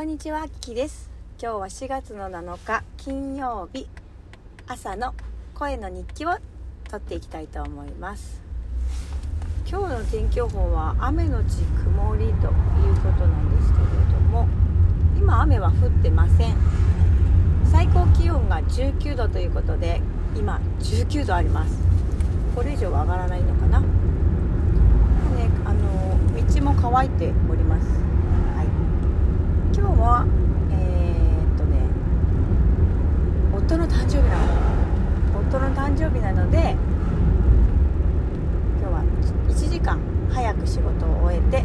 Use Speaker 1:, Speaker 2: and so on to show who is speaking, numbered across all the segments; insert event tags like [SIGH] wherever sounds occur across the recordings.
Speaker 1: こんにちは、キキです。今日は4月の7日金曜日朝の声の日記を撮っていきたいと思います。今日の天気予報は雨のち曇りということなんですけれども、今雨は降ってません。最高気温が19度ということで、今19度あります。これ以上は上がらないのかな？ね、あの道も乾いて。今日はえーっとね夫の誕生日なの。夫の誕生日なので今日は1時間早く仕事を終えて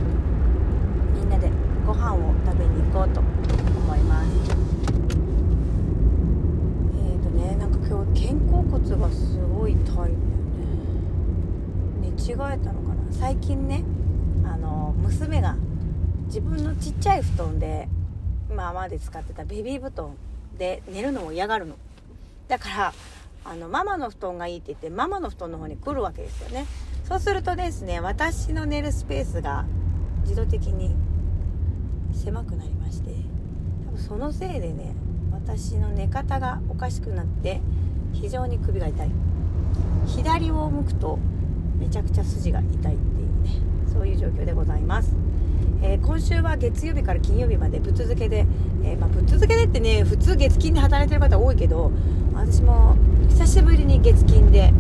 Speaker 1: みんなでご飯を食べに行こうと思います。えーっとねなんか今日肩甲骨がすごい痛いんだよね。寝違えたのかな。最近ねあの娘が自分のちっちゃい布団で今まで使ってたベビー布団で寝るのを嫌がるの。だからあのママの布団がいいって言ってママの布団の方に来るわけですよね。そうするとですね私の寝るスペースが自動的に狭くなりまして多分そのせいでね私の寝方がおかしくなって非常に首が痛い。左を向くとめちゃくちゃ筋が痛いっていうねそういう状況でございます。えー今週は月曜日から金曜日までぶっ続けで、えーまあ、ぶっ続けでってね普通月金で働いてる方多いけど私も久しぶりに月金で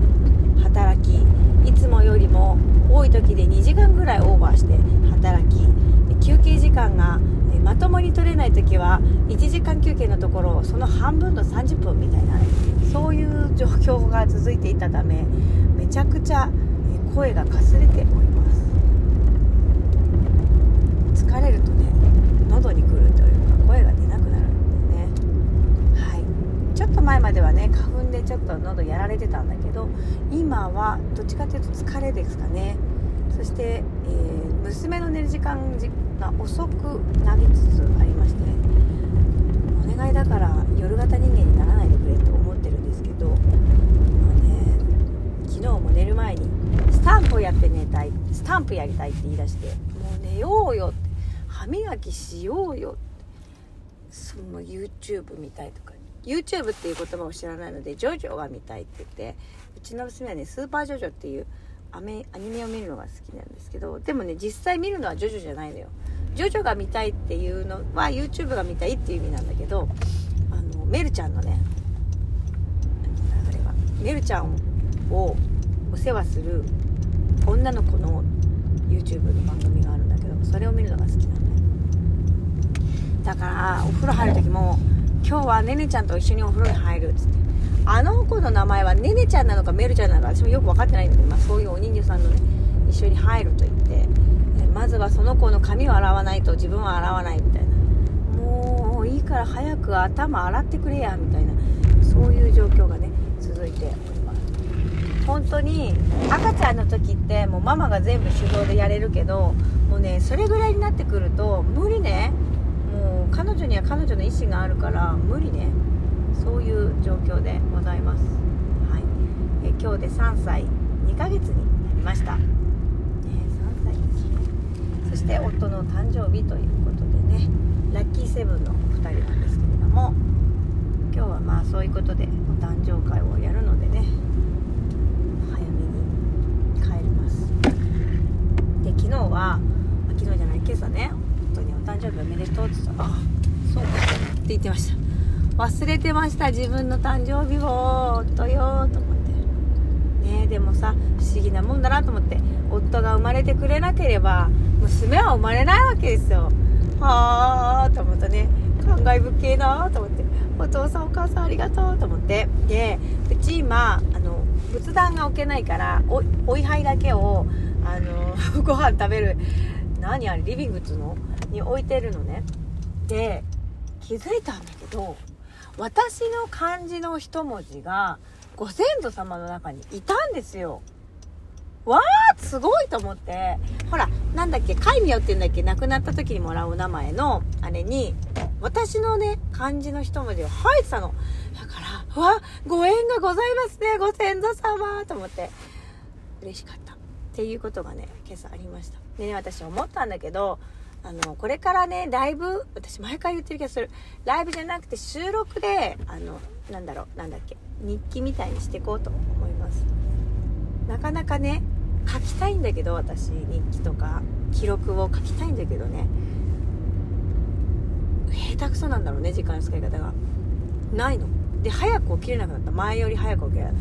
Speaker 1: 働きいつもよりも多い時で2時間ぐらいオーバーして働き休憩時間がまともに取れない時は1時間休憩のところその半分の30分みたいなそういう状況が続いていたためめちゃくちゃ声がかすれております疲れるとね喉にくるというか声が出なくなるんでねはいちょっと前まではね花粉でちょっと喉やられてたんだけど今はどっちかというと疲れですかね。そして、えー娘の寝る時間が遅くなりつつありましてお願いだから夜型人間にならないでくれと思ってるんですけど、まあね、昨日も寝る前にスタンプをやって寝たいスタンプやりたいって言い出してもう寝ようよって歯磨きしようよってその YouTube 見たいとか YouTube っていう言葉を知らないのでジョジョが見たいって言ってうちの娘はねスーパージョジョっていうアメアニメを見るのが好きなんですけどでもね実際見るのはジョジョじゃないのよ。ジョジョが見たいっていうのは YouTube が見たいっていう意味なんだけどあのメルちゃんのねあれはメルちゃんをお世話する女の子の YouTube の番組があるんだけどそれを見るのが好きなんだよ。だからお風呂入る時も今日はねねちゃんと一緒にお風呂に入るっつって。あの子の名前はねねちゃんなのかメルちゃんなのか私もよく分かってないんだけど、まあ、そういうお人形さんのね一緒に入ると言って。まずはその子の髪を洗わないと自分は洗わないみたいな。もういいから早く頭洗ってくれやみたいな。そういう状況がね続いております。本当に赤ちゃんの時ってもうママが全部手動でやれるけどもうねそれぐらいになってくると無理ね。彼女には彼女の意思があるから無理ね。そういう状況でございます、はい、え今日で3歳。2ヶ月になりました、ね、3歳ですね。そして夫の誕生日ということでね。ラッキーセブンのお二人なんですけれども。今日はまあそういうことでお誕生会をやるのでね。早めに帰ります。で昨日は昨日じゃない今朝ね夫に「お誕生日おめでとう」って言った。ら「あそうか」って言ってました。忘れてました自分の誕生日を。夫よと思って。ねえでもさ不思議なもんだなと思って。夫が生まれてくれなければ娘は生まれないわけですよ。はあと思ったね。感慨深いなと思って。お父さんお母さんありがとうと思って。でうち今あの仏壇が置けないからおお位牌だけをあの [LAUGHS] ご飯食べる。何あれリビングっつうの？に置いてるのね。で気づいたんだけど私の漢字の一文字がご先祖様の中にいたんですよ。わーすごいと思って。ほらなんだっけ戒名って言うんだっけ？亡くなった時にもらうお名前のあれに私のね漢字の一文字が入ってたの。だからわご縁がございますねご先祖様。と思って。嬉しかった。っていうことがね今朝ありました。でね私思ったんだけどあのこれからねライブ私毎回言ってる気がする。ライブじゃなくて収録であのなんだろうなんだっけ日記みたいにしていこうと思います。なかなかね書きたいんだけど私日記とか記録を書きたいんだけどね。下手くそなんだろうね時間の使い方が。ないの。で早く起きれなくなった。前より早く起きれなかっ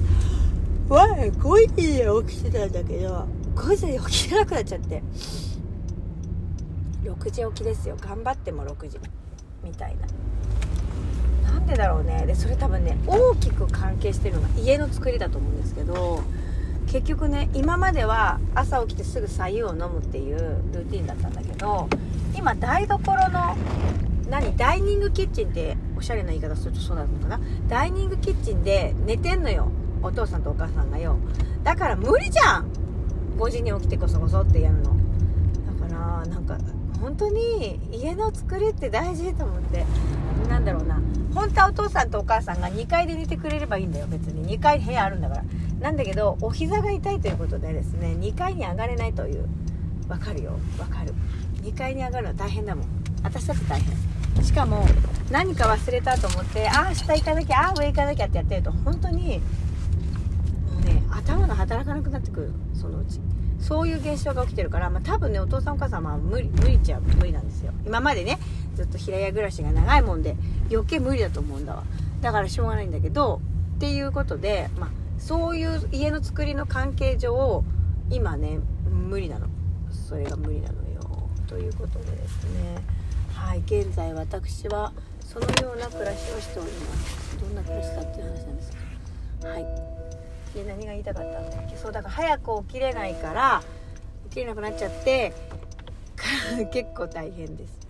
Speaker 1: た。わ5時に起きてたんだけど5時に起きれなくなっちゃって。6時起きですよ。頑張っても6時。みたいな。なんでだろうね。でそれ多分ね大きく関係してるのが家の作りだと思うんですけど結局ね今までは朝起きてすぐ白湯を飲むっていうルーティンだったんだけど今台所の何ダイニングキッチンっておしゃれな言い方するとそうなのかな？ダイニングキッチンで寝てんのよ。お父さんとお母さんがよ。だから無理じゃん。5時に起きてこそこそってやるの。本当に家の作りって大事と思って。なんだろうな。本当はお父さんとお母さんが2階で寝てくれればいいんだよ別に。2階部屋あるんだから。なんだけどお膝が痛いということでですね2階に上がれないという。わかるよ。わかる。2階に上がるの大変だもん。私だって大変。しかも何か忘れたと思ってああ下行かなきゃああ上行かなきゃってやってると本当にもうね頭が働かなくなってくる。そのうち。そういう現象が起きてるから、まあ、多分ねお父さんお母さんは無理無理ちゃ無理なんですよ。今までねずっと平屋暮らしが長いもんで余計無理だと思うんだわ。だからしょうがないんだけどっていうことでまあそういう家の作りの関係上今ね無理なの。それが無理なのよ。ということでですね。はい現在私はそのような暮らしをしております。どんな暮らしかっていう話なんですけどはい。で何が言いたかったんだっけ？そうだから早く起きれないから起きれなくなっちゃって [LAUGHS] 結構大変です。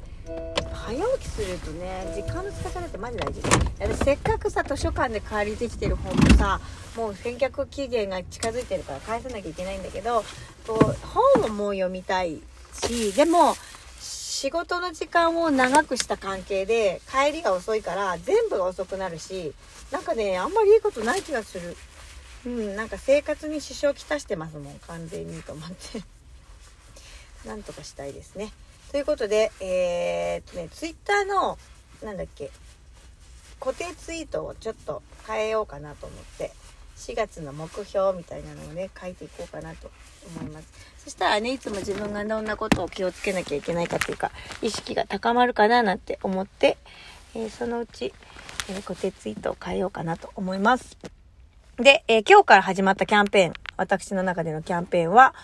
Speaker 1: 早起きするとね時間の使い方ってマジ大事。私せっかくさ図書館で借りてきてる本もさもう返却期限が近づいてるから返さなきゃいけないんだけどこう本をもう読みたいしでも仕事の時間を長くした関係で帰りが遅いから全部が遅くなるしなんかねあんまりいいことない気がする。うんなんか生活に支障をきたしてますもん完全にと思って [LAUGHS] なんとかしたいですねということで、えー、っとね、ツイッターの、なんだっけ、固定ツイートをちょっと変えようかなと思って、4月の目標みたいなのをね、書いていこうかなと思います。そしたらね、いつも自分がどんなことを気をつけなきゃいけないかっていうか、意識が高まるかななんて思って、えー、そのうち、えー、固定ツイートを変えようかなと思います。で、えー、今日から始まったキャンペーン、私の中でのキャンペーンは、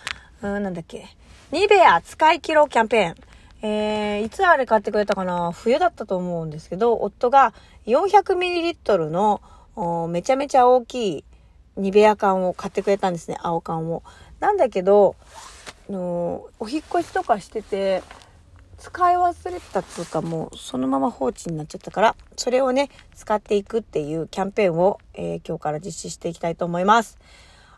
Speaker 1: うん、なんだっけ、ニベア使い切ろうキャンペーン。えー、いつあれ買ってくれたかな冬だったと思うんですけど、夫が 400ml のめちゃめちゃ大きいニベア缶を買ってくれたんですね、青缶を。なんだけど、のお引っ越しとかしてて、使い忘れたつうかもうそのまま放置になっちゃったから、それをね、使っていくっていうキャンペーンを、えー、今日から実施していきたいと思います。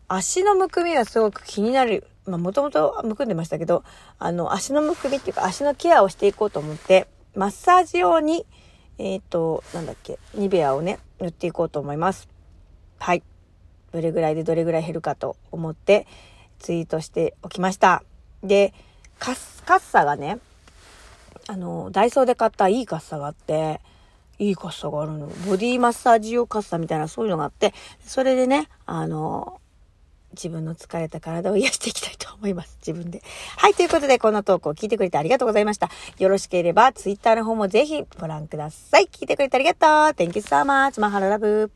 Speaker 1: 足のむくみがすごく気になるまあもともとむくんでましたけど、あの足のむくみっていうか足のケアをしていこうと思って、マッサージ用に、えっ、ー、と、なんだっけ、ニベアをね、塗っていこうと思います。はい。どれぐらいでどれぐらい減るかと思ってツイートしておきました。で、カッカッサがね、あの、ダイソーで買ったいいカッサがあって、いいカッサがあるの。ボディマッサージ用カッサみたいなそういうのがあって、それでね、あの、自分の疲れた体を癒していきたいと思います。自分で。はい。ということで、このトークを聞いてくれてありがとうございました。よろしければ、Twitter の方もぜひご覧ください。聞いてくれてありがとう。Thank you so much. マハララブ。